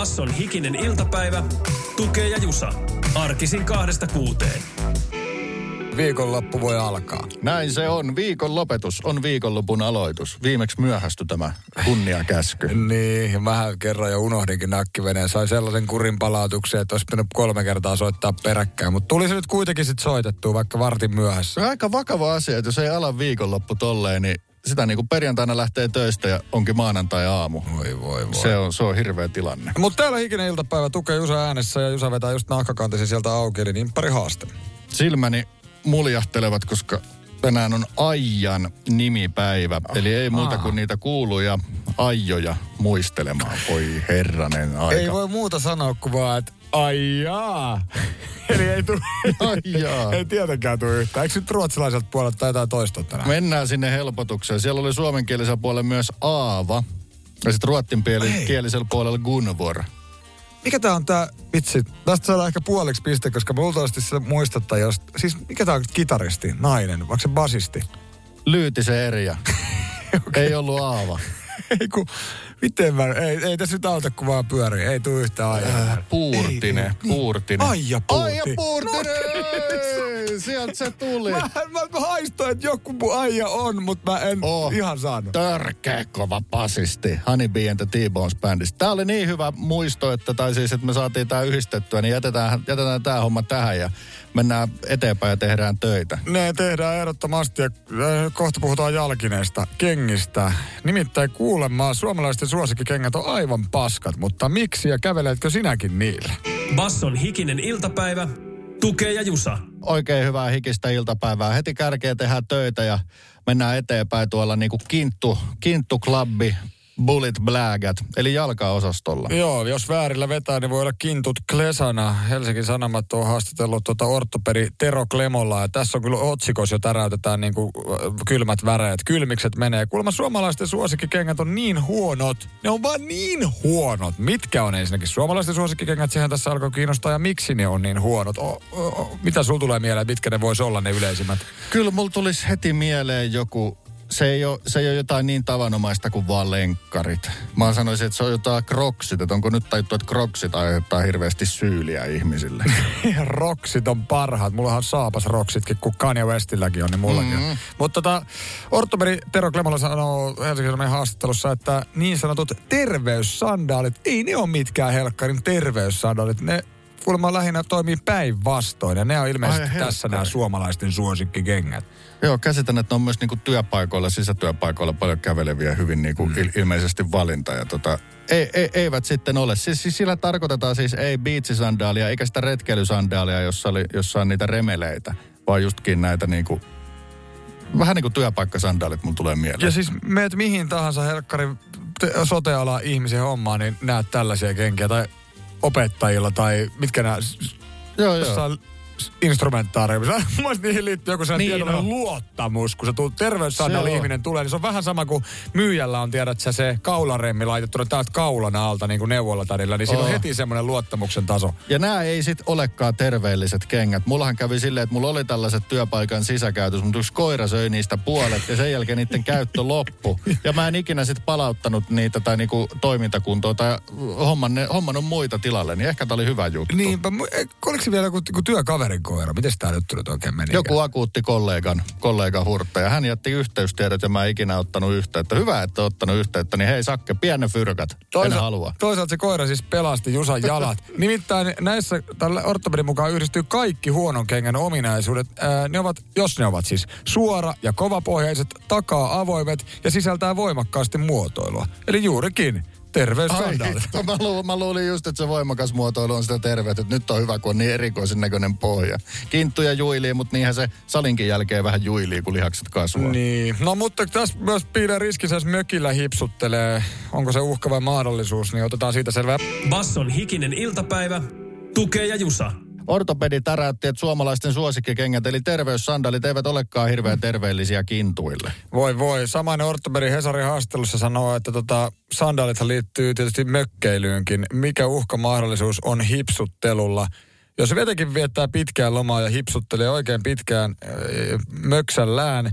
Basson hikinen iltapäivä. Tukee ja Jusa. Arkisin kahdesta kuuteen. Viikonloppu voi alkaa. Näin se on. Viikon lopetus on viikonlopun aloitus. Viimeksi myöhästy tämä kunniakäsky. Niin, ja mä kerran jo unohdinkin nakkiveneen. Sai sellaisen kurin palautuksen, että olisi pitänyt kolme kertaa soittaa peräkkäin. Mutta tuli se nyt kuitenkin sitten soitettua, vaikka vartin myöhässä. Aika vakava asia, että jos ei ala viikonloppu tolleen, niin sitä niin kuin perjantaina lähtee töistä ja onkin maanantai-aamu. Voi voi voi. Se on, se on hirveä tilanne. Mutta täällä hikinen iltapäivä tukee Jusa äänessä ja Jusa vetää just nahkakantisi sieltä auki, eli niin pari haaste. Silmäni muljahtelevat, koska tänään on Aijan nimipäivä. Eli ei muuta kuin niitä kuuluja aijoja muistelemaan. Voi herranen aika. Ei voi muuta sanoa kuin vaan, että ai jaa. Eli ei tule, Ai jaa. ei tietenkään tule yhtään. Eikö nyt ruotsalaiselta puolelta tai jotain toista tänään? Mennään sinne helpotukseen. Siellä oli suomenkielisellä puolella myös Aava. Ja sitten ruottinkielisellä puolella Gunvor. Mikä tää on tää, vitsi, tästä saadaan ehkä puoliksi piste, koska me luultavasti se muistatta, jos, siis mikä tää on kitaristi, nainen, vaikka se basisti? Lyyti se Erja. Ei ollut Aava. Ei kun, miten mä, ei, ei tässä nyt auta kun vaan pyörii, ei tuu yhtään aijaa. Äh, Puurtinen, Ei, niin. Puurtinen. Aija Puurti. Aija Puurtinen! Sieltä se tuli. Mä, mä, mä haistoin, että joku mun aija on, mutta mä en Oh. ihan saanut. Törkeä kova basisti Honey Bee and the T-Bones bändistä. Tää oli niin hyvä muisto, että, tai siis, että me saatiin tää yhdistettyä, niin jätetään, jätetään tää homma tähän ja mennään eteenpäin ja tehdään töitä. Ne tehdään ehdottomasti ja äh, kohta puhutaan jalkineista, kengistä. Nimittäin kuulemma suomalaisten suosikkikengät on aivan paskat, mutta miksi ja käveletkö sinäkin niillä? Basson hikinen iltapäivä. Tukee ja Jusa. Oikein hyvää hikistä iltapäivää. Heti kärkeä tehdään töitä ja mennään eteenpäin tuolla niinku kinttu, kinttu klubbi, bullet blägät, eli jalkaosastolla. Joo, jos väärillä vetää, niin voi olla kintut Klesana. Helsingin Sanomat on haastatellut tuota ortoperi Tero Klemolla. Ja tässä on kyllä otsikos jo täräytetään niin kuin kylmät väreet. Kylmikset menee. Kuulemma suomalaisten suosikkikengät on niin huonot. Ne on vaan niin huonot. Mitkä on ensinnäkin suomalaisten suosikkikengät? Sehän tässä alkoi kiinnostaa. Ja miksi ne on niin huonot? O, o, o, mitä sulla tulee mieleen, mitkä ne voisi olla ne yleisimmät? Kyllä mulla tulisi heti mieleen joku, se ei, ole, se ei ole jotain niin tavanomaista kuin vaan lenkkarit. Mä sanoisin, että se on jotain kroksit, että onko nyt tajuttu, että kroksit aiheuttaa hirveästi syyliä ihmisille. Roksit on parhaat. Mullahan on saapas roksitkin, kun Kanye Westilläkin on, niin mullakin mm. on. Mutta tota, ortoperi Tero Klemola sanoo Helsingin Sanomien haastattelussa, että niin sanotut terveyssandaalit, ei ne ole mitkään helkkarin terveyssandaalit. Ne kuulemma lähinnä toimii päinvastoin. Ja ne on ilmeisesti Ai tässä nämä suomalaisten suosikkikengät. Joo, käsitän, että ne on myös niinku työpaikoilla, sisätyöpaikoilla paljon käveleviä hyvin niinku mm. il- ilmeisesti valinta. Ja tota, ei, ei, eivät sitten ole. Siis, siis sillä tarkoitetaan siis ei biitsisandaalia eikä sitä retkeilysandaalia, jossa, oli, jossa on niitä remeleitä, vaan justkin näitä niinku, vähän niin kuin työpaikkasandaalit mun tulee mieleen. Ja siis meet mihin tahansa helkkarin te- sote-ala ihmisen hommaan, niin näet tällaisia kenkiä. Tai opettajilla tai mitkä nämä joo, joo. Jossain instrumentaariumissa. Mun niihin liittyy joku sellainen Niin on. luottamus. Kun terveyssandaali Se on. ihminen tulee, niin se on vähän sama kuin myyjällä on, tiedät sä, se kaularemmi laitettu täältä kaulan alta niin kuin neuvolatarilla. Niin siinä on heti semmoinen luottamuksen taso. Ja nämä ei sit olekaan terveelliset kengät. Mullahan kävi silleen, että mulla oli tällaiset työpaikan sisäkäytös, mutta yksi koira söi niistä puolet ja sen jälkeen niiden käyttö loppu. Ja mä en ikinä sit palauttanut niitä tai niinku toimintakuntoon tai homman, hommannut muita tilalle, niin ehkä tää oli hyvä juttu. Niinpä, eh, oliko se vielä joku, joku työkaverin koira? Miten tämä nyt nyt oikein meni? Joku akuutti kollegan, kollegan hurtta ja hän jätti yhteystiedot ja mä en ikinä ottanut yhteyttä. Hyvä, että ottanut yhteyttä, niin hei Sakke, pienen fyrkat, en halua. toisaalta se koira siis pelasti Jusan jalat. Nimittäin näissä tällä ortopedin mukaan yhdistyy kaikki huonon kengän ominaisuudet. Ää, ne ovat, jos ne ovat siis suora ja kovapohjaiset, takaa avoimet ja sisältää voimakkaasti muotoilua. Eli juurikin Ai hitto, mä, luulin, mä luulin just, että se voimakas muotoilu on sitä terveyttä, että nyt on hyvä, kun on niin erikoisen näköinen pohja. Kinttuja juilii, mutta niinhän se salinkin jälkeen vähän juilii, kun lihakset kasvaa. Niin, no mutta tässä myös piilee riski, jos mökillä hipsuttelee. Onko se uhka vai mahdollisuus, niin otetaan siitä selvää. Basson hikinen iltapäivä. Tukee ja Jusa. Ortopedi täräytti, että suomalaisten suosikkikengät eli terveyssandaalit eivät olekaan hirveän terveellisiä kintuille. Voi voi. Samainen ortopedi Hesarin haastattelussa sanoo, että tota, sandaalithan liittyy tietysti mökkeilyynkin. Mikä uhkamahdollisuus on hipsuttelulla? Jos vetäkin viettää pitkään lomaa ja hipsuttelee oikein pitkään äh, möksällään, äh,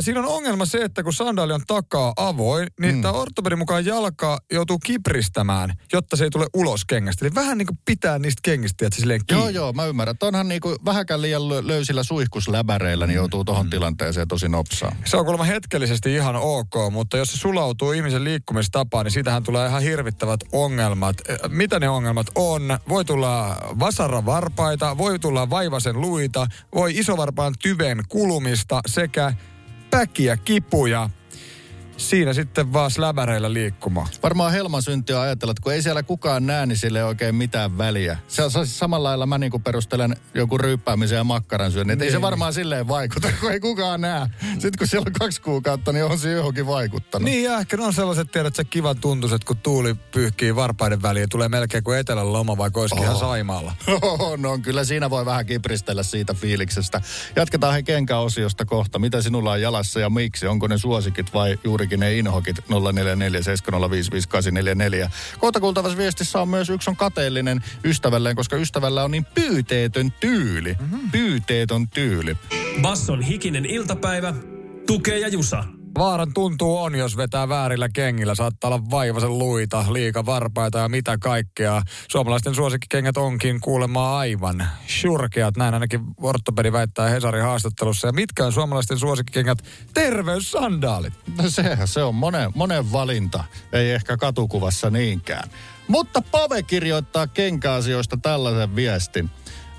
siinä on ongelma se, että kun sandaali on takaa avoin, niin mm. tämä ortopedin mukaan jalka joutuu kipristämään, jotta se ei tule ulos kengästä. Eli vähän niin kuin pitää niistä kengistä, että se silleen kiinni. Joo, joo, mä ymmärrän. Onhan niin kuin vähäkään liian lö- löysillä suihkusläbäreillä, niin joutuu tuohon tilanteeseen tosi nopsaa. Se on kuulemma hetkellisesti ihan ok, mutta jos se sulautuu ihmisen liikkumistapaan, niin siitähän tulee ihan hirvittävät ongelmat. Mitä ne ongelmat on? Voi tulla vasaravarpaita, voi tulla vaivasen luita, voi isovarpaan tyven kulumista sekä päkiä, kipuja. Siinä sitten vaan släbäreillä liikkumaan. Varmaan Helman synti on ajatella, että kun ei siellä kukaan näe, niin sille ei oikein mitään väliä. Se on on samalla lailla mä niinku perustelen joku ryyppäämisen ja makkaran syön, että ei se varmaan silleen vaikuta, kun ei kukaan näe. Sitten kun siellä on kaksi kuukautta, niin on se johonkin vaikuttanut. Niin ja ehkä ne on sellaiset, tiedät se kivan tuntuiset, kun tuuli pyyhkii varpaiden väliin, tulee melkein kuin etelän loma, vaikka olisikin ihan Saimaalla. no kyllä siinä voi vähän kipristellä siitä fiiliksestä. Jatketaan he kenkäosiosta kohta. Mitä sinulla on jalassa ja miksi? Onko ne suosikit vai juurikin ne inhokit 044 7055844? Kohta kuultavassa viestissä on myös yksi on kateellinen ystävälleen, koska ystävällä on niin pyyteetön tyyli. Mm-hmm. Pyyteetön tyyli. Basson hikinen iltapäivä. Tukee ja Jusa. Vaaran tuntuu on, jos vetää väärillä kengillä. Saattaa olla vaivasen luita, liika varpaita ja mitä kaikkea. Suomalaisten suosikkikengät onkin kuulemma aivan surkeat. Näin ainakin ortopedi väittää Hesarin haastattelussa. Ja mitkä on suomalaisten suosikkikengät? Terveyssandaalit. No sehän se on monen, monen valinta. Ei ehkä katukuvassa niinkään. Mutta Pave kirjoittaa kenkäasioista tällaisen viestin.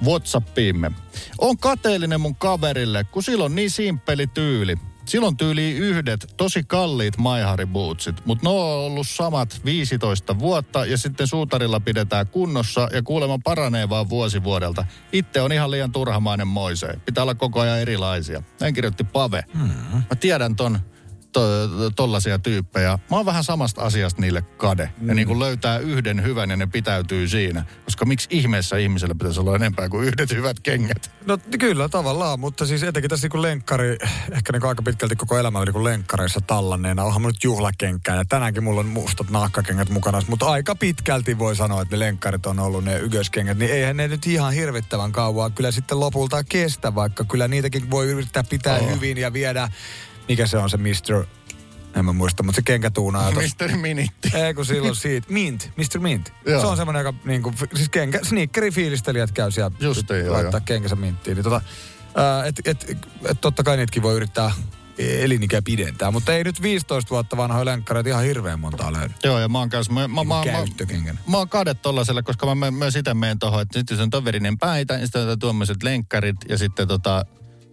Whatsappiimme. On kateellinen mun kaverille, kun sillä on niin simppeli tyyli. Silloin tyyli yhdet tosi kalliit maiharibootsit, mutta ne on ollut samat 15 vuotta ja sitten suutarilla pidetään kunnossa ja kuulemma paranee vaan vuosi vuodelta. Itse on ihan liian turhamainen moiseen. Pitää olla koko ajan erilaisia. Näin kirjoitti Pave. Mm-hmm. Mä tiedän ton to, to, tollaisia tyyppejä. Mä oon vähän samasta asiasta niille kade. Mm. Ja niin kuin löytää yhden hyvän ja ne pitäytyy siinä. Koska miksi ihmeessä ihmisellä pitäisi olla enempää kuin yhdet hyvät kengät? No kyllä tavallaan, mutta siis etenkin tässä niin lenkkari, ehkä niin aika pitkälti koko elämä oli niin lenkkareissa tallanneena. Onhan mulla nyt juhlakenkää ja tänäänkin mulla on mustat nahkakengät mukana. Mutta aika pitkälti voi sanoa, että ne lenkkarit on ollut ne ykköskengät. Niin eihän ne nyt ihan hirvittävän kauan kyllä sitten lopulta kestä, vaikka kyllä niitäkin voi yrittää pitää oh. hyvin ja viedä mikä se on se Mr. En mä muista, mutta se kenkätuunaa. Mr. Minitti. Ei kun silloin siitä. Mint, Mr. Mint. Joo. Se on semmoinen, joka niinku, siis kenkä, sneakeri-fiilistelijät käy siellä Just niin, joo, laittaa joo. kenkänsä minttiin. Niin tota, ää, et, et, et, totta kai niitäkin voi yrittää elinikä pidentää, mutta ei nyt 15 vuotta vanhoja lenkkareita ihan hirveän montaa löydy. Joo, ja mä oon kanssa, mä, mä, mä, mä, Käyttökengänä. mä oon kade tollaselle, koska mä myös itse menen tohon, että sitten se on toverinen päitä, ja sitten on tuommoiset lenkkarit, ja sitten tota,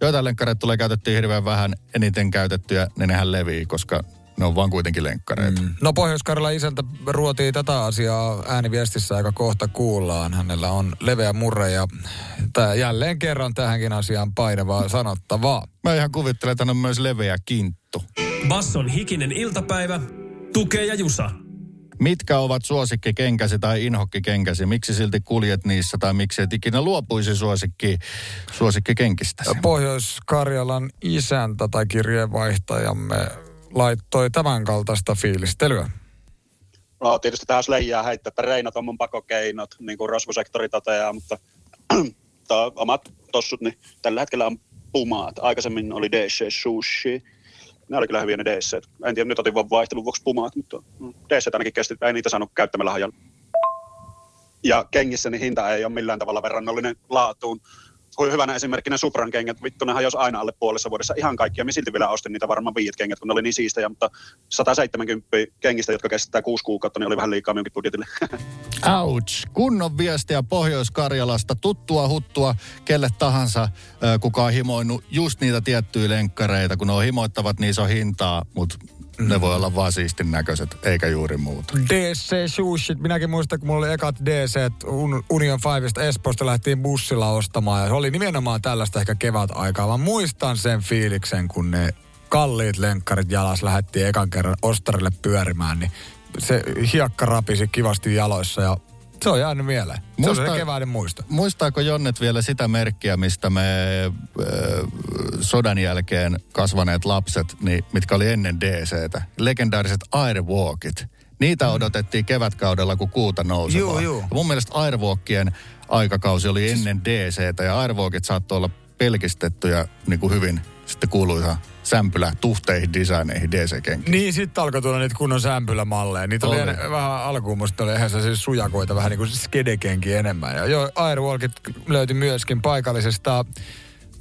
joitain lenkkareita tulee käytettyä hirveän vähän, eniten käytettyjä, niin nehän levii, koska ne on vaan kuitenkin lenkkareita. Mm. No pohjois isäntä ruotii tätä asiaa ääniviestissä aika kohta kuullaan. Hänellä on leveä murre ja tää jälleen kerran tähänkin asiaan painavaa sanottavaa. Mä ihan kuvittelen, että hän on myös leveä kinttu. Basson hikinen iltapäivä. Tukee ja Jusa. Mitkä ovat suosikkikenkäsi tai inhokkikenkäsi? Miksi silti kuljet niissä tai miksi et ikinä luopuisi suosikki, suosikkikenkistä? Pohjois-Karjalan isäntä tai kirjeenvaihtajamme laittoi tämän kaltaista fiilistelyä. No tietysti tähän leijää heittää, että reinat on mun pakokeinot, niin kuin rosvosektori toteaa, mutta omat tossut, niin tällä hetkellä on pumaat. Aikaisemmin oli DC sushi. Ne oli kyllä hyviä ne DC. En tiedä, nyt otin vaan vaihtelun vuoksi pumaat, mutta DC ainakin kesti, ei niitä saanut käyttämällä hajalla. Ja kengissä niin hinta ei ole millään tavalla verrannollinen laatuun. Kuin hyvänä esimerkkinä Supran kengät, vittu ne hajosi aina alle puolessa vuodessa ihan kaikkia. Mä silti vielä ostin niitä varmaan viit kengät, kun ne oli niin siistejä, mutta 170 kengistä, jotka kestää kuusi kuukautta, niin oli vähän liikaa minunkin budjetille. Ouch. Kunnon viestiä Pohjois-Karjalasta. Tuttua huttua kelle tahansa, kuka on himoinut just niitä tiettyjä lenkkareita. Kun ne on himoittavat, niin se on hintaa, mutta Ne voi olla vaan siistin näköiset, eikä juuri muuta. DC Sushit. Minäkin muistan, kun mulla oli ekat DC Un- Union 5 Espoosta lähtiin bussilla ostamaan. Ja se oli nimenomaan tällaista ehkä kevät-aikaa. Mä muistan sen fiiliksen, kun ne kalliit lenkkarit jalas lähdettiin ekan kerran ostarille pyörimään. Niin se hiekka rapisi kivasti jaloissa ja se on jäänyt mieleen. Se Muista- on se keväinen muisto. Muistaako Jonnet vielä sitä merkkiä, mistä me äh, sodan jälkeen kasvaneet lapset, niin, mitkä oli ennen DCtä, legendaariset Airwalkit. Niitä mm. odotettiin kevätkaudella, kun kuuta nousi. Juu, juu. Mun mielestä Airwalkien aikakausi oli ennen DCtä ja Airwalkit saattoi olla pelkistettyjä niin kuin hyvin sitten kuuluisa sämpylä tuhteihin, designeihin, DC-kenkiin. Niin, sitten alkoi tulla niitä kunnon sämpylämalleja. Niitä oli, Oli. vähän alkuun, musta oli ihan sellaisia sujakoita, vähän niin kuin skedekenki enemmän. Ja joo, Airwalkit löytyi myöskin paikallisesta,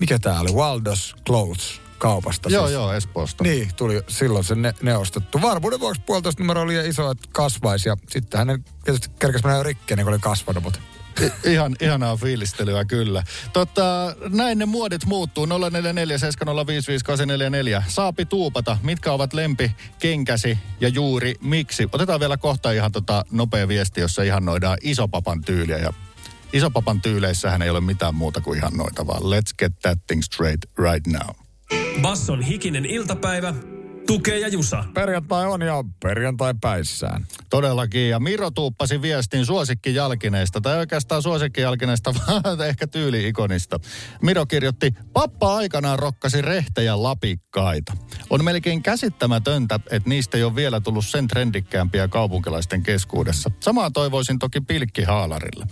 mikä tää oli, Waldos Clothes kaupasta. Joo, siis. joo, Espoosta. Niin, tuli silloin se ne, ne ostettu. Varmuuden vuoksi puolitoista numero oli iso, että kasvaisi. Ja sitten hänen tietysti kerkesi mennä rikki, niin kun oli kasvanut, mutta Ihan, ihanaa fiilistelyä kyllä. Totta, näin ne muodit muuttuu. 0447055844. Saapi tuupata, mitkä ovat lempi kenkäsi ja juuri miksi. Otetaan vielä kohta ihan tota nopea viesti, jossa ihannoidaan isopapan tyyliä. Ja isopapan tyyleissähän ei ole mitään muuta kuin ihannoita, vaan let's get that thing straight right now. Basson hikinen iltapäivä. Tukee ja Jusa. perjantai on ja perjantai päissään. Todellakin, ja Miro tuuppasi viestin suosikkijalkineista, tai oikeastaan suosikkijalkineista, vaan ehkä tyyliikonista. Miro kirjoitti, pappa aikanaan rokkasi rehtejä lapikkaita. On melkein käsittämätöntä, että niistä ei ole vielä tullut sen trendikkäämpiä kaupunkilaisten keskuudessa. Samaa toivoisin toki pilkkihaalarille.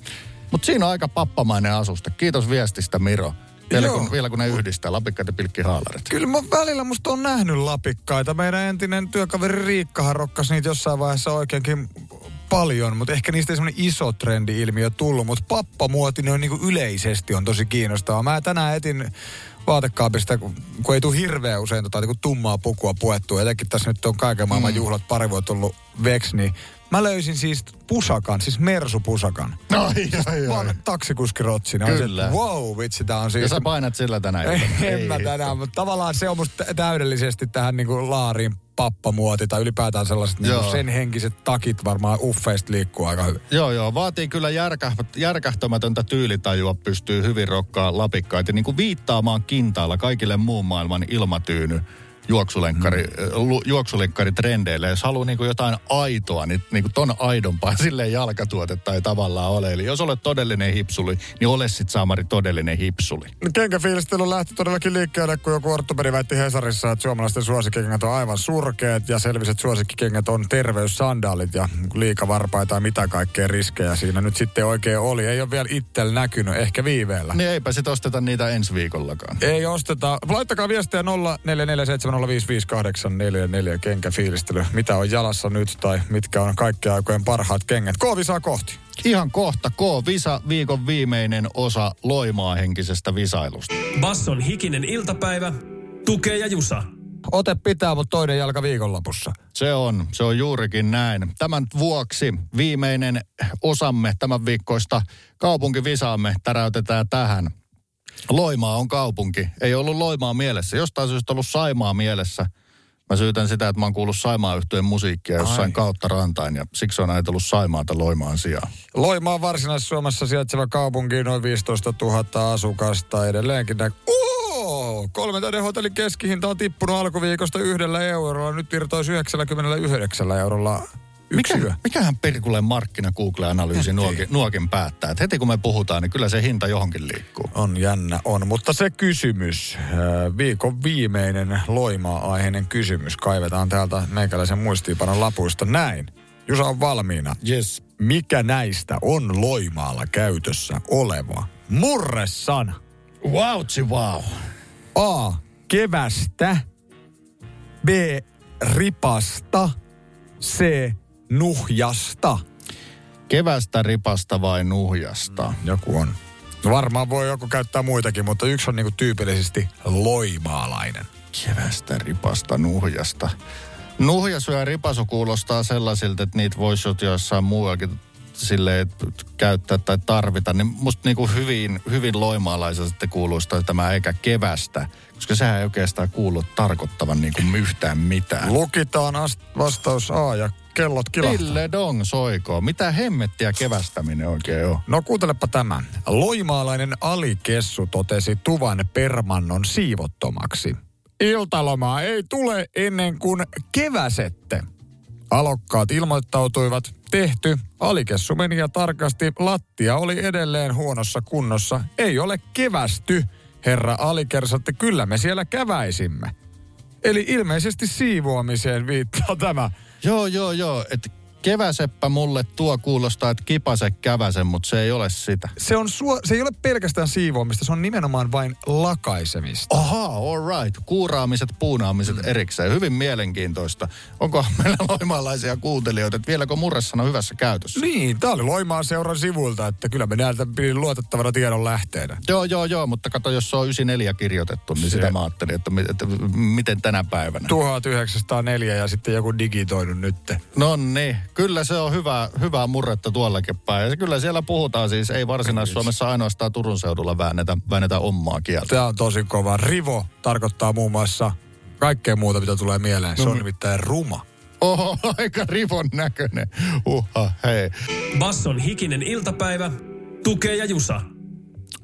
Mutta siinä on aika pappamainen asusta. Kiitos viestistä, Miro. Vielä Joo. kun, vielä kun ne yhdistää lapikkaat ja pilkkihaalarit. Kyllä mä välillä musta on nähnyt lapikkaita. Meidän entinen työkaveri Riikkahan rokkasi niitä jossain vaiheessa oikeinkin paljon, mutta ehkä niistä ei semmoinen iso trendi-ilmiö tullut, mutta pappamuoti on niinku yleisesti on tosi kiinnostavaa. Mä tänään etin vaatekaapista, kun ei tule hirveän usein tota, niinku tummaa pukua puettua, etenkin tässä nyt on kaiken maailman mm. juhlat pari vuotta ollut veksi, niin mä löysin siis pusakan, siis mersupusakan. Ai, ai, ai. Vaan taksikuskirotsi. Kyllä. Wow, vitsi, tää on siis... Ja sä painat sillä tänä Ei, iltana. en mä tänään, mutta tavallaan se on musta täydellisesti tähän niinku laariin pappamuoti tai ylipäätään sellaiset niinku Joo. sen henkiset takit varmaan uffeista liikkuu aika hyvin. Joo, joo. Vaatii kyllä järkä, järkähtämätöntä tyylitajua, pystyy hyvin rokkaa lapikkaita. Niin kuin viittaamaan kintaalla kaikille muun maailman ilmatyyny juoksulenkkari, mm. juoksulenkkari trendeille. Jos haluaa niin jotain aitoa, niin, niin kuin ton aidompaa sille jalkatuotetta ei tavallaan ole. Eli jos olet todellinen hipsuli, niin ole sitten Saamari todellinen hipsuli. Niin kenkä kenkäfiilistely lähti todellakin liikkeelle, kun joku ortopedi väitti Hesarissa, että suomalaisten suosikengät on aivan surkeat ja selviset suosikkikengät on terveyssandaalit ja liikavarpaita ja mitä kaikkea riskejä siinä nyt sitten oikein oli. Ei ole vielä itsellä näkynyt, ehkä viiveellä. Niin eipä sitten osteta niitä ensi viikollakaan. Ei osteta. Laittakaa viestejä 0447 0558444 kenkäfiilistely. Mitä on jalassa nyt tai mitkä on kaikkien aikojen parhaat kengät? K-visaa kohti. Ihan kohta K-visa viikon viimeinen osa loimaa henkisestä visailusta. Basson hikinen iltapäivä. Tukee ja jusa ote pitää, mutta toinen jalka viikonlopussa. Se on, se on juurikin näin. Tämän vuoksi viimeinen osamme tämän viikkoista kaupunkivisaamme täräytetään tähän. Loimaa on kaupunki. Ei ollut Loimaa mielessä. Jostain syystä ollut Saimaa mielessä. Mä syytän sitä, että mä oon kuullut Saimaa yhtyeen musiikkia jossain Ai. kautta rantain ja siksi on ajatellut Saimaata Loimaan sijaan. Loimaa on Varsinais-Suomessa sijaitseva kaupunki, noin 15 000 asukasta edelleenkin. Nä- Oo! Kolmen tähden hotellin keskihinta on tippunut alkuviikosta yhdellä eurolla. Nyt virtoisi 99 eurolla Mikä, mikähän perkuleen markkina Google-analyysi nuokin, nuokin päättää? Et heti kun me puhutaan, niin kyllä se hinta johonkin liikkuu. On jännä, on. Mutta se kysymys, viikon viimeinen Loimaa-aiheinen kysymys, kaivetaan täältä meikäläisen muistiipanon lapuista näin. Jusa on valmiina. Yes. Mikä näistä on Loimaalla käytössä oleva murresana? Wautsi wow. A. Kevästä. B. Ripasta. C. Nuhjasta. Kevästä, ripasta vai nuhjasta? Joku on. No varmaan voi joku käyttää muitakin, mutta yksi on niinku tyypillisesti loimaalainen. Kevästä, ripasta, nuhjasta. Nuhjasu ja ripasu kuulostaa sellaisilta, että niitä voisi jossain muuallakin sille käyttää tai tarvita, niin musta niinku hyvin, hyvin loimaalaiselta kuulostaa tämä eikä kevästä, koska sehän ei oikeastaan kuulu tarkoittavan niinku yhtään mitään. Lukitaan ast- vastaus A ja kellot kilahtaa. Ville Dong soikoo. Mitä hemmettiä kevästäminen oikein on? No kuuntelepa tämä. Loimaalainen alikessu totesi tuvan permannon siivottomaksi. Iltalomaa ei tule ennen kuin keväsette. Alokkaat ilmoittautuivat. Tehty. Alikessu meni ja tarkasti. Lattia oli edelleen huonossa kunnossa. Ei ole kevästy. Herra Alikersatte, kyllä me siellä käväisimme. Eli ilmeisesti siivoamiseen viittaa tämä. Joo, joo, joo. Et keväseppä mulle tuo kuulostaa, että kipase käväsen, mutta se ei ole sitä. Se, on suo, se ei ole pelkästään siivoamista, se on nimenomaan vain lakaisemista. Aha, all right. Kuuraamiset, puunaamiset mm. erikseen. Hyvin mielenkiintoista. Onko meillä loimaalaisia kuuntelijoita, että vieläkö murressana hyvässä käytössä? Niin, tämä oli Loimaan seuran sivuilta, että kyllä me näiltä pidin luotettavana tiedon lähteenä. Joo, joo, joo, mutta kato, jos se on 94 kirjoitettu, niin se. sitä mä ajattelin, että, että, että miten tänä päivänä. 1904 ja sitten joku digitoinut nyt. No niin, kyllä se on hyvä, hyvää murretta tuollakin päin. Ja kyllä siellä puhutaan siis, ei Varsinais-Suomessa ainoastaan Turun seudulla väännetä, väännetä omaa kieltä. Tämä on tosi kova. Rivo tarkoittaa muun muassa kaikkea muuta, mitä tulee mieleen. Se on nimittäin ruma. Oho, aika rivon näköinen. Uha, hei. Basson hikinen iltapäivä. Tukee ja Jusa.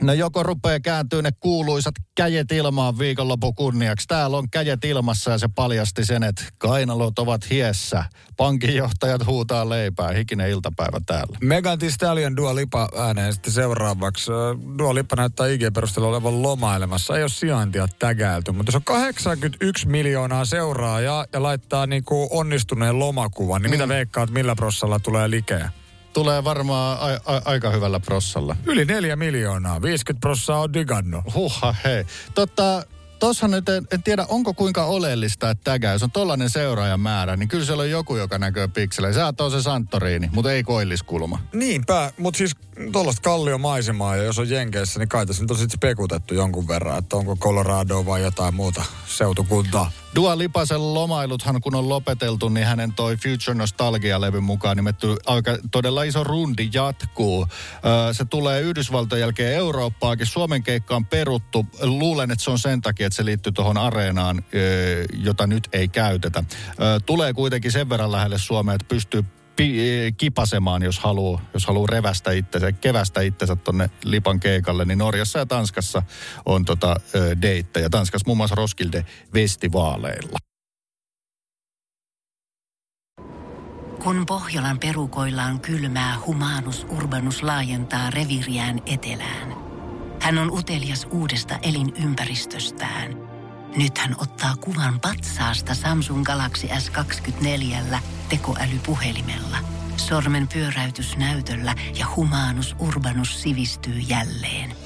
No joko rupeaa kääntyy ne kuuluisat käjet ilmaan viikonlopun kunniaksi. Täällä on käjet ilmassa ja se paljasti sen, että kainalot ovat hiessä. Pankinjohtajat huutaa leipää. Hikinen iltapäivä täällä. Megan Thee Stallion Dua Lipa ääneen sitten seuraavaksi. Dua Lipa näyttää IG-perusteella olevan lomailemassa. Ei ole sijaintia tägäilty, mutta se on 81 miljoonaa seuraajaa ja laittaa niinku onnistuneen lomakuvan. Niin mm. mitä veikkaat, millä prossalla tulee likeä? Tulee varmaan a- a- aika hyvällä prossalla. Yli neljä miljoonaa. 50 prossaa on digannut. Huhha, hei. Totta, Tuossa nyt en, en tiedä, onko kuinka oleellista, että tägä, jos on tollainen seuraajamäärä, niin kyllä siellä on joku, joka näkyy pikselejä. Sä on se Santoriini, mutta ei koilliskulma. Niinpä, mutta siis tuollaista kalliomaisemaa, ja jos on Jenkeissä, niin kai tässä nyt on sitten spekutettu jonkun verran, että onko Colorado vai jotain muuta seutukuntaa. Dua Lipasen lomailuthan kun on lopeteltu, niin hänen toi Future Nostalgia-levyn mukaan nimetty aika todella iso rundi jatkuu. se tulee Yhdysvaltojen jälkeen Eurooppaakin. Suomen keikka on peruttu. Luulen, että se on sen takia, että se liittyy tuohon areenaan, jota nyt ei käytetä. tulee kuitenkin sen verran lähelle Suomea, että pystyy pi- kipasemaan, jos haluaa, jos haluaa revästä itsensä, kevästä itsensä tonne Lipan keikalle, niin Norjassa ja Tanskassa on tota, deittejä. Tanskassa muun muassa Roskilde Festivaaleilla. Kun Pohjolan perukoillaan kylmää, humanus urbanus laajentaa reviriään etelään. Hän on utelias uudesta elinympäristöstään – nyt hän ottaa kuvan patsaasta Samsung Galaxy S24 tekoälypuhelimella. Sormen pyöräytys näytöllä ja humanus urbanus sivistyy jälleen.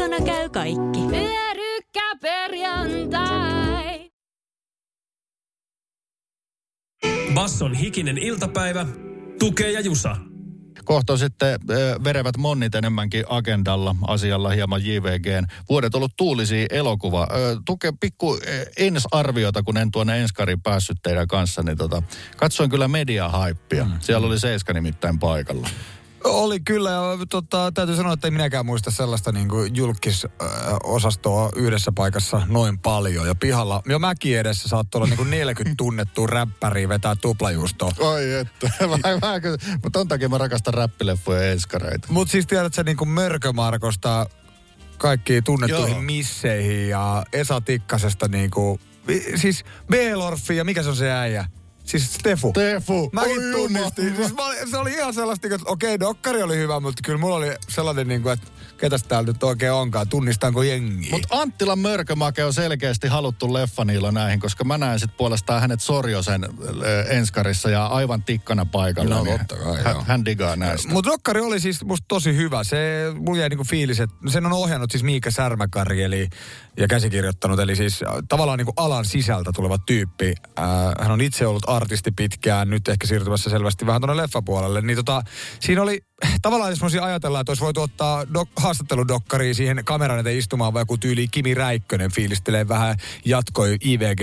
Kotona käy kaikki. Pyörykkäperjantai. Basson hikinen iltapäivä. Tukee ja Jusa. Kohta sitten verevät monnit enemmänkin agendalla asialla hieman JVGn. Vuodet ollut tuulisia elokuva. Tuke pikku ensarviota, kun en tuonne enskariin päässyt teidän kanssa, niin tota, katsoin kyllä media-haippia. Mm. Siellä oli Seiska nimittäin paikalla. Oli kyllä, ja tota, täytyy sanoa, että ei minäkään muista sellaista niin kuin julkisosastoa yhdessä paikassa noin paljon. Ja pihalla, jo mäki edessä saattoi olla niin kuin 40 tunnettua räppäriä vetää tuplajuustoa. Oi että, mutta on takia mä rakastan räppileffoja ja enskareita. Mutta siis tiedät sä niin kuin Mörkömarkosta kaikki tunnettuihin Joo. misseihin ja Esa Tikkasesta niin kuin, siis Beelorfi ja mikä se on se äijä? Siis Stefu. Tefu. Mäkin tunnistin. Siis mä se oli ihan sellaista, että okei, dokkari oli hyvä, mutta kyllä mulla oli sellainen, niin kuin, että ketäs täällä nyt oikein onkaan, tunnistanko jengiä. Mutta Anttilan mörkömake on selkeästi haluttu leffaniilla näihin, koska mä näen sitten puolestaan hänet Sorjosen äh, enskarissa ja aivan tikkana paikalla. No, niin totta kai, hän, joo. hän digaa näistä. Mutta dokkari oli siis musta tosi hyvä. Se, mulla jäi niinku fiilis, että sen on ohjannut siis Miika Särmäkari eli, ja käsikirjoittanut, eli siis äh, tavallaan niinku alan sisältä tuleva tyyppi. Äh, hän on itse ollut artisti pitkään, nyt ehkä siirtymässä selvästi vähän tuonne leffapuolelle. Niin tota, siinä oli tavallaan, jos voisin ajatella, että olisi voitu ottaa dok- haastatteludokkariin siihen kameran eteen istumaan vai joku tyyli Kimi Räikkönen fiilistelee vähän jatkoi IVG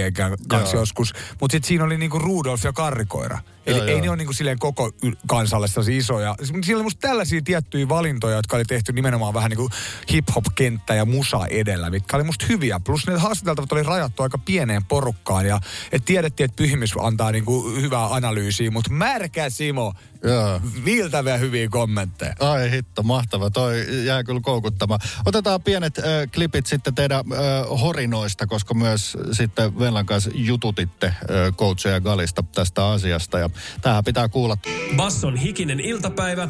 kanssa Joo. joskus. Mutta sitten siinä oli niinku Rudolf ja Karrikoira. Eli Joo, ei joo. ne ole niinku silleen koko kansalle sellaisia isoja. Siellä oli musta tällaisia tiettyjä valintoja, jotka oli tehty nimenomaan vähän niin kuin hip-hop-kenttä ja musa edellä, mitkä oli musta hyviä. Plus ne haastateltavat oli rajattu aika pieneen porukkaan ja et tiedettiin, että pyhimys antaa niinku hyvää analyysiä, mutta märkä Simo, Joo. viiltäviä hyviä kommentteja. Ai hitto, mahtava. Toi jää kyllä koukuttamaan. Otetaan pienet äh, klipit sitten teidän äh, horinoista, koska myös sitten Vellan kanssa jututitte äh, coacheja Galista tästä asiasta. Ja tähän pitää kuulla. Basson hikinen iltapäivä,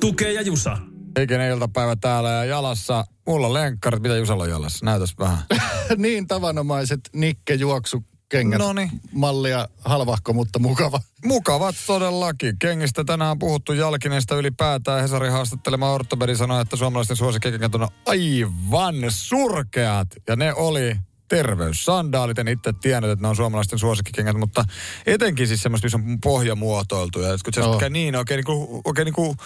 tukee ja jusa. Ikinen iltapäivä täällä ja jalassa. Mulla on lenkkarit, mitä Jusalla on jalassa? Näytäs vähän. niin tavanomaiset Nikke juoksukengät. Noniin. Mallia halvahko, mutta mukava. Mukavat todellakin. Kengistä tänään on puhuttu jalkineista ylipäätään. Hesari haastattelema ortopedi sanoi, että suomalaisten suosikkikengät on aivan surkeat. Ja ne oli terveyssandaalit. En itse tiennyt, että ne on suomalaisten suosikkikengät, mutta etenkin siis semmoista, missä on pohja muotoiltu. Ja kun se oh. niin oikein, niinku, oikein niinku,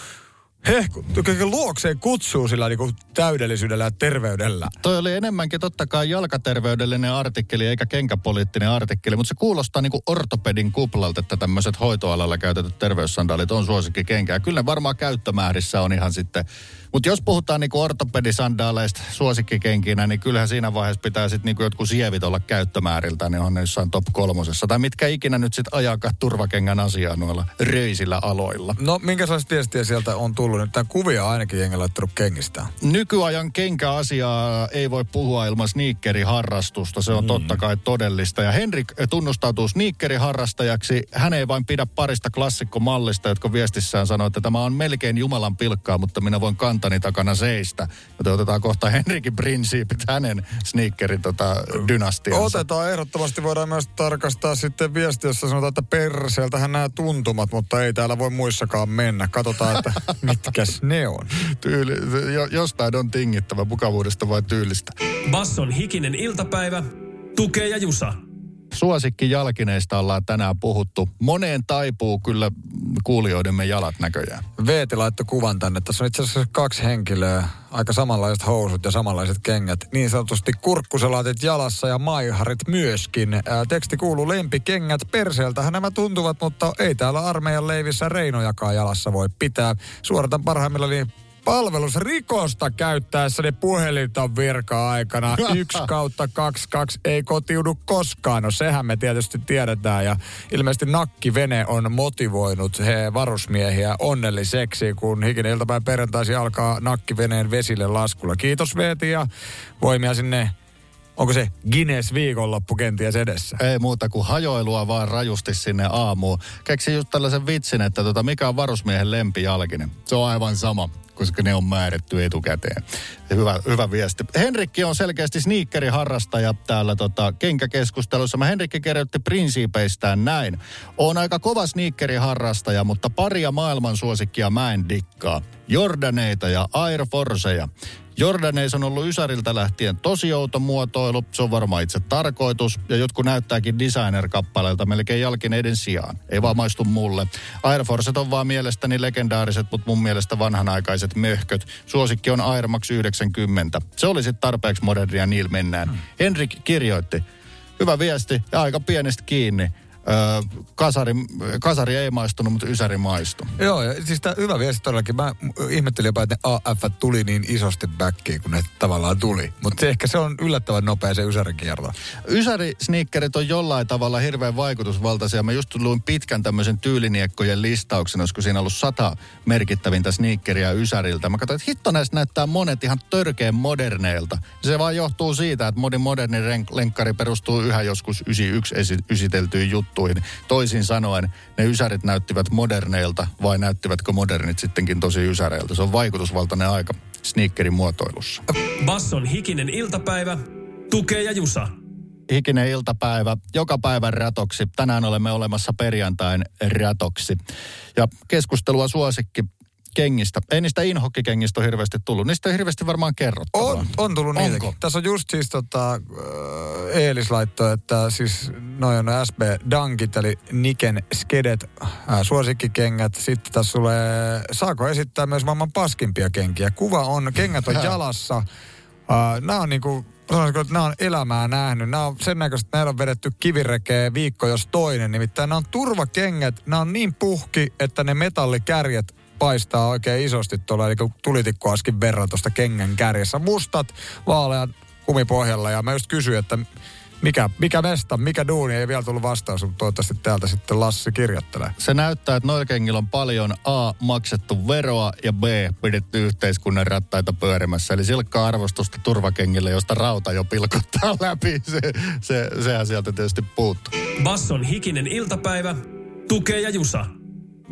hehku, oikein luokseen kutsuu sillä niinku täydellisyydellä ja terveydellä. Toi oli enemmänkin totta kai jalkaterveydellinen artikkeli eikä kenkäpoliittinen artikkeli, mutta se kuulostaa niin kuin ortopedin kuplalta, että tämmöiset hoitoalalla käytetyt terveyssandaalit on suosikkikenkää. Kyllä ne varmaan käyttömäärissä on ihan sitten. Mutta jos puhutaan niin kuin ortopedisandaaleista suosikkikenkinä, niin kyllähän siinä vaiheessa pitää sitten niin kuin jotkut sievit olla käyttömääriltä, niin on ne jossain top kolmosessa. Tai mitkä ikinä nyt sitten ajakaan turvakengän asiaa noilla röisillä aloilla. No, minkälaista viestiä sieltä on tullut? Nyt tämä kuvia ainakin jengi laittanut kengistä. Nykyajan kenkäasiaa ei voi puhua ilman sneakeriharrastusta. Se on mm. totta kai todellista. Ja Henrik tunnustautuu sneakeriharrastajaksi. Hän ei vain pidä parista klassikkomallista, jotka viestissään sanoo, että tämä on melkein Jumalan pilkkaa, mutta minä voin kantani takana seistä. Joten otetaan kohta Henrikin prinsiipit hänen sneakerin tota, dynastiansa. Otetaan ehdottomasti, voidaan myös tarkastaa sitten viesti, jossa sanotaan, että perseeltähän nämä tuntumat, mutta ei täällä voi muissakaan mennä. Katsotaan, että mitkäs ne on. Tyyli, jo, jostain on tingittävä mukavuudesta vai tyylistä. Basson hikinen iltapäivä, tukee ja jusa. Suosikki jalkineista ollaan tänään puhuttu. Moneen taipuu kyllä kuulijoidemme jalat näköjään. Veeti laittoi kuvan tänne. Tässä on itse asiassa kaksi henkilöä, aika samanlaiset housut ja samanlaiset kengät. Niin sanotusti kurkkusalaatit jalassa ja maiharit myöskin. Ää, teksti kuuluu lempikengät. Perseeltähän nämä tuntuvat, mutta ei täällä armeijan leivissä reinojakaan jalassa voi pitää. Suoritan parhaimmillani palvelusrikosta käyttäessäni puhelinta virka-aikana. Yksi kautta kaksi kaksi ei kotiudu koskaan. No sehän me tietysti tiedetään ja ilmeisesti nakkivene on motivoinut he varusmiehiä onnelliseksi, kun hikinen iltapäivän perjantaisin alkaa nakkiveneen vesille laskulla. Kiitos Veeti ja voimia sinne, onko se Guinness viikonloppu kenties edessä? Ei muuta kuin hajoilua vaan rajusti sinne aamuun. Keksin just tällaisen vitsin, että tota, mikä on varusmiehen lempijalkinen. Se on aivan sama, koska ne on määrätty etukäteen. Hyvä, hyvä viesti. Henrikki on selkeästi sneakeriharrastaja täällä tota, kenkäkeskustelussa. Mä Henrikki kirjoitti prinsiipeistään näin. On aika kova sneakeriharrastaja, mutta paria maailman suosikkia mä en dikkaa. Jordaneita ja Air Forceja. Jordaneis on ollut Ysäriltä lähtien tosi outo muotoilu, se on varmaan itse tarkoitus, ja jotkut näyttääkin designer-kappaleilta melkein jalkineiden sijaan. Ei vaan maistu mulle. Air Forcet on vaan mielestäni legendaariset, mutta mun mielestä vanhanaikaiset möhköt. Suosikki on Air Max 90. Se oli sitten tarpeeksi modernia, niillä mennään. Hmm. Henrik kirjoitti, hyvä viesti ja aika pienestä kiinni. Öö, kasari, kasari ei maistunut, mutta Ysäri maistui. Joo, ja siis tämä hyvä viesti todellakin. Mä ihmettelin jopa, että ne AF tuli niin isosti backiin, kun ne tavallaan tuli. Mutta ehkä se on yllättävän nopea se Ysärin kierto. Ysäri-sneakerit on jollain tavalla hirveän vaikutusvaltaisia. Mä just luin pitkän tämmöisen tyyliniekkojen listauksen, olisiko siinä ollut sata merkittävintä sneakeriä Ysäriltä. Mä katsoin, että hitto näistä näyttää monet ihan törkeen moderneilta. Se vaan johtuu siitä, että modin moderni renk- lenkkari perustuu yhä joskus 91 esi- ysiteltyyn juttuun. Juttuihin. Toisin sanoen, ne ysärit näyttivät moderneilta vai näyttivätkö modernit sittenkin tosi ysäreiltä. Se on vaikutusvaltainen aika sneakerin muotoilussa. Basson hikinen iltapäivä, tukee ja jusa. Hikinen iltapäivä, joka päivän ratoksi. Tänään olemme olemassa perjantain ratoksi. Ja keskustelua suosikki kengistä. Ei niistä inhokkikengistä ole hirveästi tullut. Niistä ei hirveästi varmaan kerrottavaa. On, on tullut Onko? niitäkin. Tässä on just siis tota, Eelis laittoi, että siis noin on SB Dunkit, eli Niken Skedet, äh, suosikkikengät. Sitten tässä tulee, saako esittää myös maailman paskimpia kenkiä. Kuva on, kengät on jalassa. Äh, nämä on niinku, sanoisinko, että nämä on elämää nähnyt. Nämä on sen näköistä, että näillä on vedetty kivirekeä viikko jos toinen. Nimittäin nämä on turvakengät, nämä on niin puhki, että ne metallikärjet paistaa oikein isosti tuolla, eli tulitikkuaskin verran tuosta kengän kärjessä. Mustat, vaaleat kumipohjalla ja mä just kysyin, että mikä, mikä mesta, mikä duuni, ei vielä tullut vastaus, mutta toivottavasti täältä sitten Lassi kirjoittelee. Se näyttää, että noilla kengillä on paljon A, maksettu veroa ja B, pidetty yhteiskunnan rattaita pyörimässä. Eli silkkaa arvostusta turvakengille, josta rauta jo pilkottaa läpi. Se, se, sehän sieltä tietysti puuttuu. Basson hikinen iltapäivä, tukee ja jusa.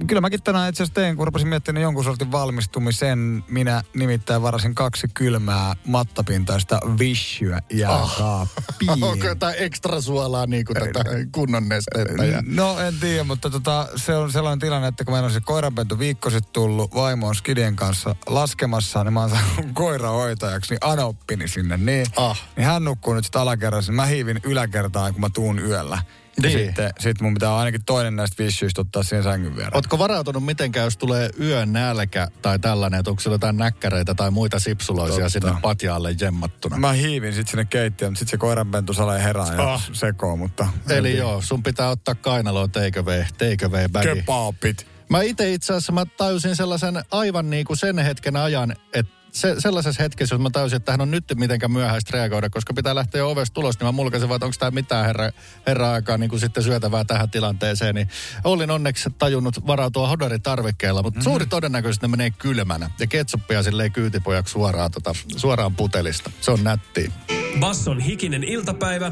Kyllä mäkin tänään itse asiassa tein, kun rupesin miettimään jonkun sortin valmistumisen. Minä nimittäin varasin kaksi kylmää mattapintaista vishyä jääkaappiin. Onko jotain ekstra suolaa niin kuin tätä kunnon nestettä? Ja... No en tiedä, mutta tota, se on sellainen tilanne, että kun meillä on se koiranpentu viikko sitten tullut, vaimo on skidien kanssa laskemassa, niin mä oon saanut koirahoitajaksi, niin anoppini sinne. Niin, Ah. niin hän nukkuu nyt sitten alakerrassa, niin mä hiivin yläkertaan, kun mä tuun yöllä. Ja Niin. sitten sit mun pitää ainakin toinen näistä vishyistä ottaa siihen sängyn viereen. Ootko varautunut mitenkään, jos tulee yön nälkä tai tällainen, että onko jotain näkkäreitä tai muita sipsuloisia Totta. sinne patjaalle jemmattuna? Mä hiivin sitten sinne keittiöön, mutta sitten se koiranpentu salee herää ja Ah. sekoo, mutta... Eli joo, sun pitää ottaa kainaloa take away, take away bagi. Kebaapit. Mä itse itse asiassa mä tajusin sellaisen aivan niin kuin sen hetken ajan, että se, sellaisessa hetkessä, jos mä tajusin, että hän on nyt mitenkään myöhäistä reagoida, koska pitää lähteä ovesta tulos, niin mä mulkaisin vaan, että onko tämä mitään herra, herra aikaa niin kuin sitten syötävää tähän tilanteeseen. Niin olin onneksi tajunnut varautua hodaritarvikkeella, mutta mm. suuri todennäköisesti ne menee kylmänä. Ja ketsuppia silleen kyytipojaksi suoraan, tota, suoraan putelista. Se on nättiä. Basson hikinen iltapäivä,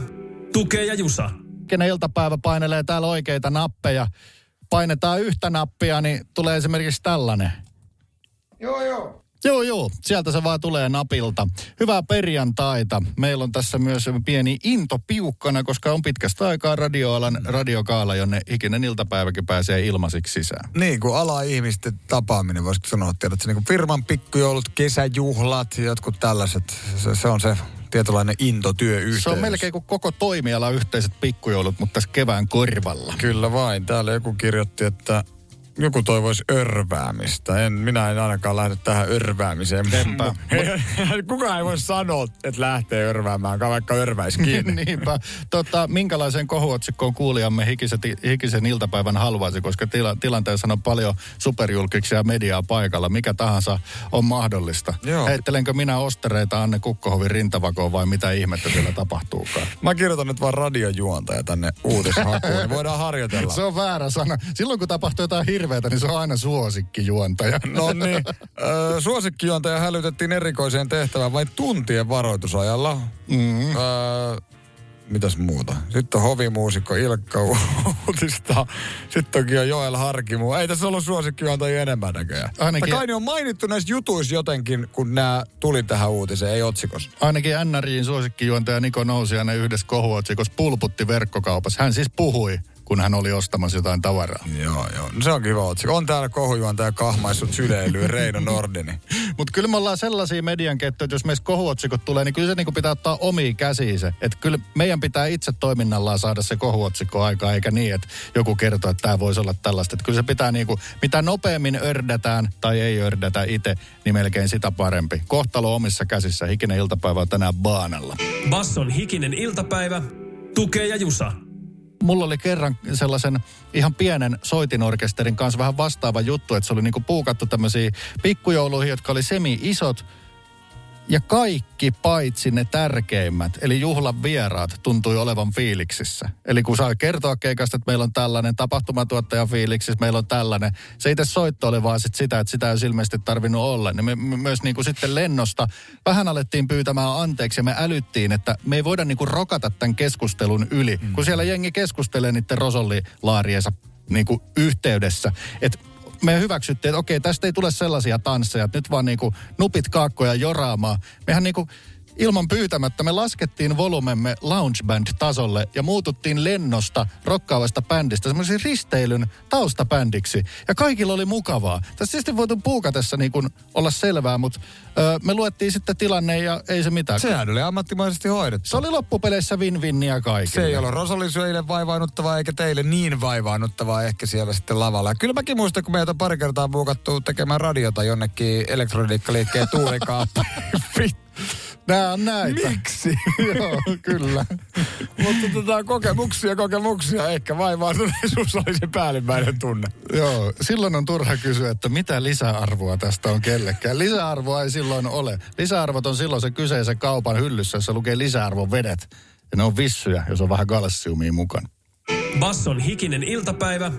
tukee ja jusa. kenen iltapäivä painelee täällä oikeita nappeja. Painetaan yhtä nappia, niin tulee esimerkiksi tällainen. Joo, joo. Joo, joo, sieltä se vaan tulee napilta. Hyvää perjantaita. Meillä on tässä myös pieni into piukkana, koska on pitkästä aikaa radioalan radiokaala, jonne ikinen iltapäiväkin pääsee ilmaisiksi sisään. Niin kuin ala-ihmisten tapaaminen, voisiko sanoa, tiedät, se niin kuin firman pikkujoulut, kesäjuhlat, jotkut tällaiset. Se, se on se tietynlainen into työyhteys. Se on melkein kuin koko toimiala yhteiset pikkujoulut, mutta tässä kevään korvalla. Kyllä vain. Täällä joku kirjoitti, että joku toivoisi örväämistä. En, minä en ainakaan lähde tähän örväämiseen. Enpä. Kukaan ei voi sanoa, että lähtee örväämään, vaikka örväisikin. Niinpä. Tota, minkälaiseen kohuotsikkoon kuulijamme hikisen, hikisen iltapäivän haluaisi, koska tila, tilanteessa on paljon superjulkiksia ja mediaa paikalla. Mikä tahansa on mahdollista. Joo. Heittelenkö minä ostereita Anne Kukkohovin rintavakoon vai mitä ihmettä siellä tapahtuukaan? Mä kirjoitan nyt vaan radiojuontaja tänne uutishakuun, niin voidaan harjoitella. Se on väärä sana. Silloin kun tapahtuu jotain hirveätä, niin se on aina suosikkijuontaja. No niin. Ö, Suosikkijuontaja hälytettiin erikoiseen tehtävään vain tuntien varoitusajalla. Mm. Öö, mitäs muuta? Sitten on hovimuusikko Ilkka Uutista. Sitten onkin jo Joel Harkimu. Ei tässä ollut suosikkijuontajia enemmän näköjään. Ainakin- kai ne on mainittu näissä jutuissa jotenkin, kun nämä tuli tähän uutiseen, ei otsikossa. Ainakin NRJin suosikkijuontaja Niko Nousiainen yhdessä kohuotsikossa pulputti verkkokaupassa. Hän siis puhui, kun hän oli ostamassa jotain tavaraa. Joo, joo. No se on kiva otsikko. On täällä kohujuontaja kahmaissut syleilyä Reino Nordini. Mutta kyllä me ollaan sellaisia median kettoja, että jos meistä kohuotsikot tulee, niin kyllä se niinku pitää ottaa omiin käsiin se. Että kyllä meidän pitää itse toiminnallaan saada se kohuotsikko aikaa, eikä niin, että joku kertoo, että tämä voisi olla tällaista. Että kyllä se pitää niinku, mitä nopeammin ördätään tai ei ördätä itse, niin melkein sitä parempi. Kohtalo omissa käsissä. Hikinen iltapäivä on tänään baanalla. Basson hikinen iltapäivä, tukee ja jusa. Mulla oli kerran sellaisen ihan pienen soitinorkesterin kanssa vähän vastaava juttu, että se oli niinku puukattu tämmöisiä pikkujouluihin, jotka oli semi-isot. Ja kaikki paitsi ne tärkeimmät, eli juhlan vieraat, tuntui olevan fiiliksissä. Eli kun saa kertoa keikasta, että meillä on tällainen tapahtumatuottaja fiiliksissä, meillä on tällainen. Se itse soitto oli vaan sit sitä, että sitä ei ilmeisesti tarvinnut olla. Niin me, me myös niin kuin sitten lennosta vähän alettiin pyytämään anteeksi ja me älyttiin, että me ei voida niin kuin rokata tämän keskustelun yli. Mm. Kun siellä jengi keskustelee niiden rosollilaariensa niin kuin yhteydessä. Että me hyväksyttiin, että okei, tästä ei tule sellaisia tansseja, että nyt vaan niinku nupit kaakkoja joraamaan. Mehän niinku ilman pyytämättä me laskettiin volumemme lounge band tasolle ja muututtiin lennosta rokkaavasta bändistä semmoisen risteilyn taustabändiksi. Ja kaikilla oli mukavaa. Tässä tietysti voitu puukatessa niin kuin olla selvää, mutta ö, me luettiin sitten tilanne ja ei se mitään. Sehän oli ammattimaisesti hoidettu. Se oli loppupeleissä win-winniä kaikille. Se ei ole Rosalisyöille vaivainuttavaa eikä teille niin vaivainuttavaa ehkä siellä sitten lavalla. Ja kyllä mäkin muistan, kun meitä on pari kertaa buukattu tekemään radiota jonnekin elektroniikkaliikkeen tuulikaappiin. Nää on näitä. Miksi? Joo, kyllä. Mutta tota, kokemuksia, kokemuksia. Ehkä vaivautuneisuus oli se päällimmäinen tunne. Joo, silloin on turha kysyä, että mitä lisäarvoa tästä on kellekään. Lisäarvoa ei silloin ole. Lisäarvot on silloin se kyseisen kaupan hyllyssä, jossa lukee lisäarvon vedet. Ja ne on vissyjä, jos on vähän kalsiumia mukana. Basson hikinen iltapäivä.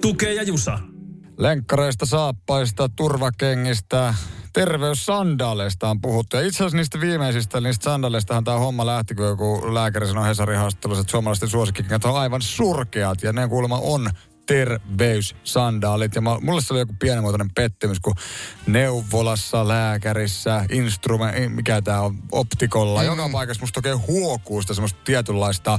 Tukee ja Jusa. Lenkkareista, saappaista, turvakengistä, terveyssandaaleista on puhuttu. Ja itse asiassa niistä viimeisistä, niistä sandaleistahan tämä homma lähti, kun joku lääkäri sanoi Hesarin haastattelussa, että suomalaisten suosikkikengät on aivan surkeat. Ja ne kuulemma on terveyssandaalit. Ja mä, mulle se oli joku pienimuotoinen pettymys, kun neuvolassa, lääkärissä, instrument, mikä tämä on, optikolla, mm. joka paikassa musta oikein huokuu sitä semmoista tietynlaista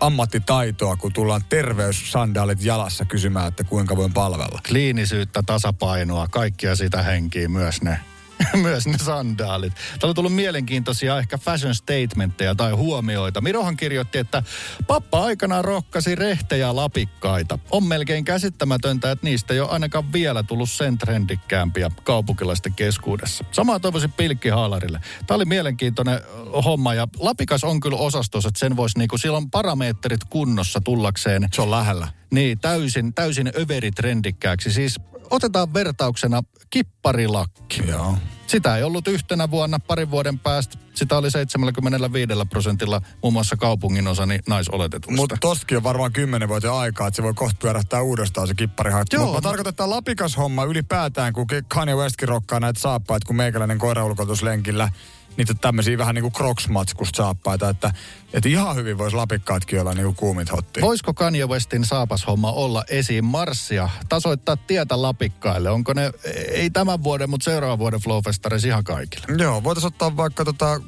ammattitaitoa, kun tullaan terveyssandaalit jalassa kysymään, että kuinka voin palvella. Kliinisyyttä, tasapainoa, kaikkia sitä henkiä, myös ne myös ne sandaalit. Täällä on tullut mielenkiintoisia ehkä fashion statementteja tai huomioita. Mirohan kirjoitti, että pappa aikanaan rohkasi rehtejä lapikkaita. On melkein käsittämätöntä, että niistä ei ole ainakaan vielä tullut sen trendikkäämpiä kaupunkilaisten keskuudessa. Samaa toivoisin pilkkihaalarille. Tämä oli mielenkiintoinen homma ja lapikas on kyllä osastos, että sen voisi niinku, silloin parametrit kunnossa tullakseen. Se on lähellä. Niin, täysin, täysin överitrendikkääksi. Siis otetaan vertauksena kipparilakki. Joo. Sitä ei ollut yhtenä vuonna, parin vuoden päästä. Sitä oli 75 prosentilla muun muassa kaupungin osani naisoletetusta. Mutta tostakin on varmaan kymmenen vuotta aikaa, että se voi kohta pyörähtää uudestaan se kipparihakki. Joo, Mutta tarkoitan, että lapikas homma ylipäätään, kun Kanye Westkin rokkaa näitä saappaita, kun meikäläinen koiraulkotuslenkillä niitä tämmöisiä vähän niin kuin crocsmatskusta saappaita, että, että ihan hyvin voisi lapikkaatkin olla niin kuin kuumit hotti. Voisiko Kanye Westin saapashomma olla esiin marssia, tasoittaa tietä lapikkaille? Onko ne, ei tämän vuoden, mutta seuraavan vuoden Flowfestaris ihan kaikille? Joo, voitaisiin ottaa vaikka tota,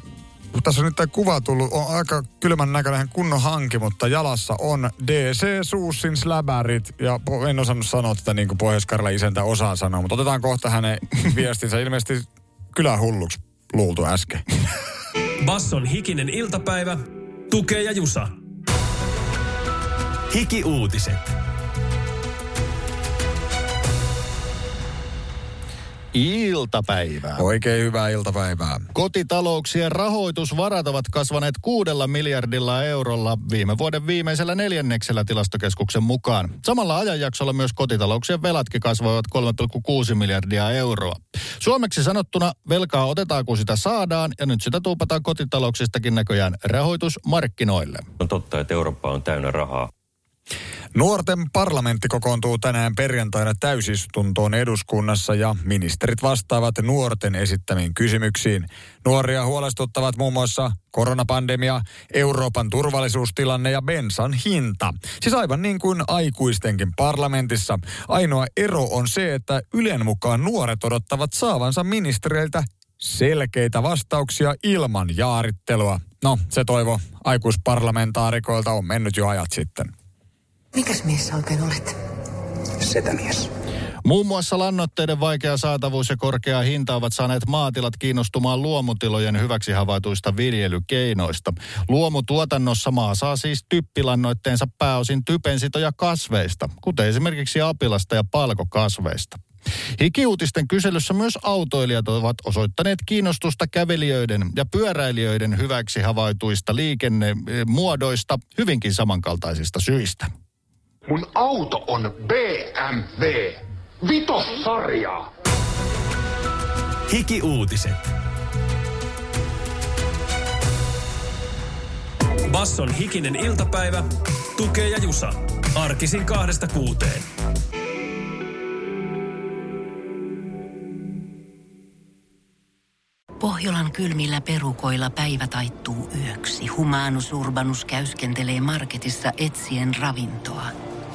tässä on nyt tämä kuva tullut, on aika kylmän näköinen kunnon hanki, mutta jalassa on DC Suussin släbärit, ja en osannut sanoa tätä niin kuin pohjois isäntä osaa sanoa, mutta otetaan kohta hänen viestinsä ilmeisesti kyllä hulluksi luultu äsken. Basson hikinen iltapäivä. Tukee ja Jusa. Hiki-uutiset. Iltapäivää. Oikein hyvää iltapäivää. Kotitalouksien rahoitusvarat ovat kasvaneet kuudella miljardilla eurolla viime vuoden viimeisellä neljänneksellä tilastokeskuksen mukaan. Samalla ajanjaksolla myös kotitalouksien velatkin kasvoivat 3,6 miljardia euroa. Suomeksi sanottuna velkaa otetaan kun sitä saadaan ja nyt sitä tuupataan kotitalouksistakin näköjään rahoitusmarkkinoille. On totta, että Eurooppa on täynnä rahaa. Nuorten parlamentti kokoontuu tänään perjantaina täysistuntoon eduskunnassa ja ministerit vastaavat nuorten esittämiin kysymyksiin. Nuoria huolestuttavat muun muassa koronapandemia, Euroopan turvallisuustilanne ja bensan hinta. Siis aivan niin kuin aikuistenkin parlamentissa. Ainoa ero on se, että Ylen mukaan nuoret odottavat saavansa ministereiltä selkeitä vastauksia ilman jaarittelua. No, se toivo aikuisparlamentaarikoilta on mennyt jo ajat sitten. Mikäs mies sä oikein olet? Setämies. Muun muassa lannoitteiden vaikea saatavuus ja korkea hinta ovat saaneet maatilat kiinnostumaan luomutilojen hyväksi havaituista viljelykeinoista. Luomutuotannossa maa saa siis typpilannoitteensa pääosin typensitoja kasveista, kuten esimerkiksi apilasta ja palkokasveista. Hikiuutisten kyselyssä myös autoilijat ovat osoittaneet kiinnostusta kävelijöiden ja pyöräilijöiden hyväksi havaituista liikennemuodoista hyvinkin samankaltaisista syistä. Mun auto on BMW. Vitossarjaa. Hiki uutiset. Basson hikinen iltapäivä, tukee ja jusa. Arkisin kahdesta kuuteen. Pohjolan kylmillä perukoilla päivä taittuu yöksi. Humanus Urbanus käyskentelee marketissa etsien ravintoa.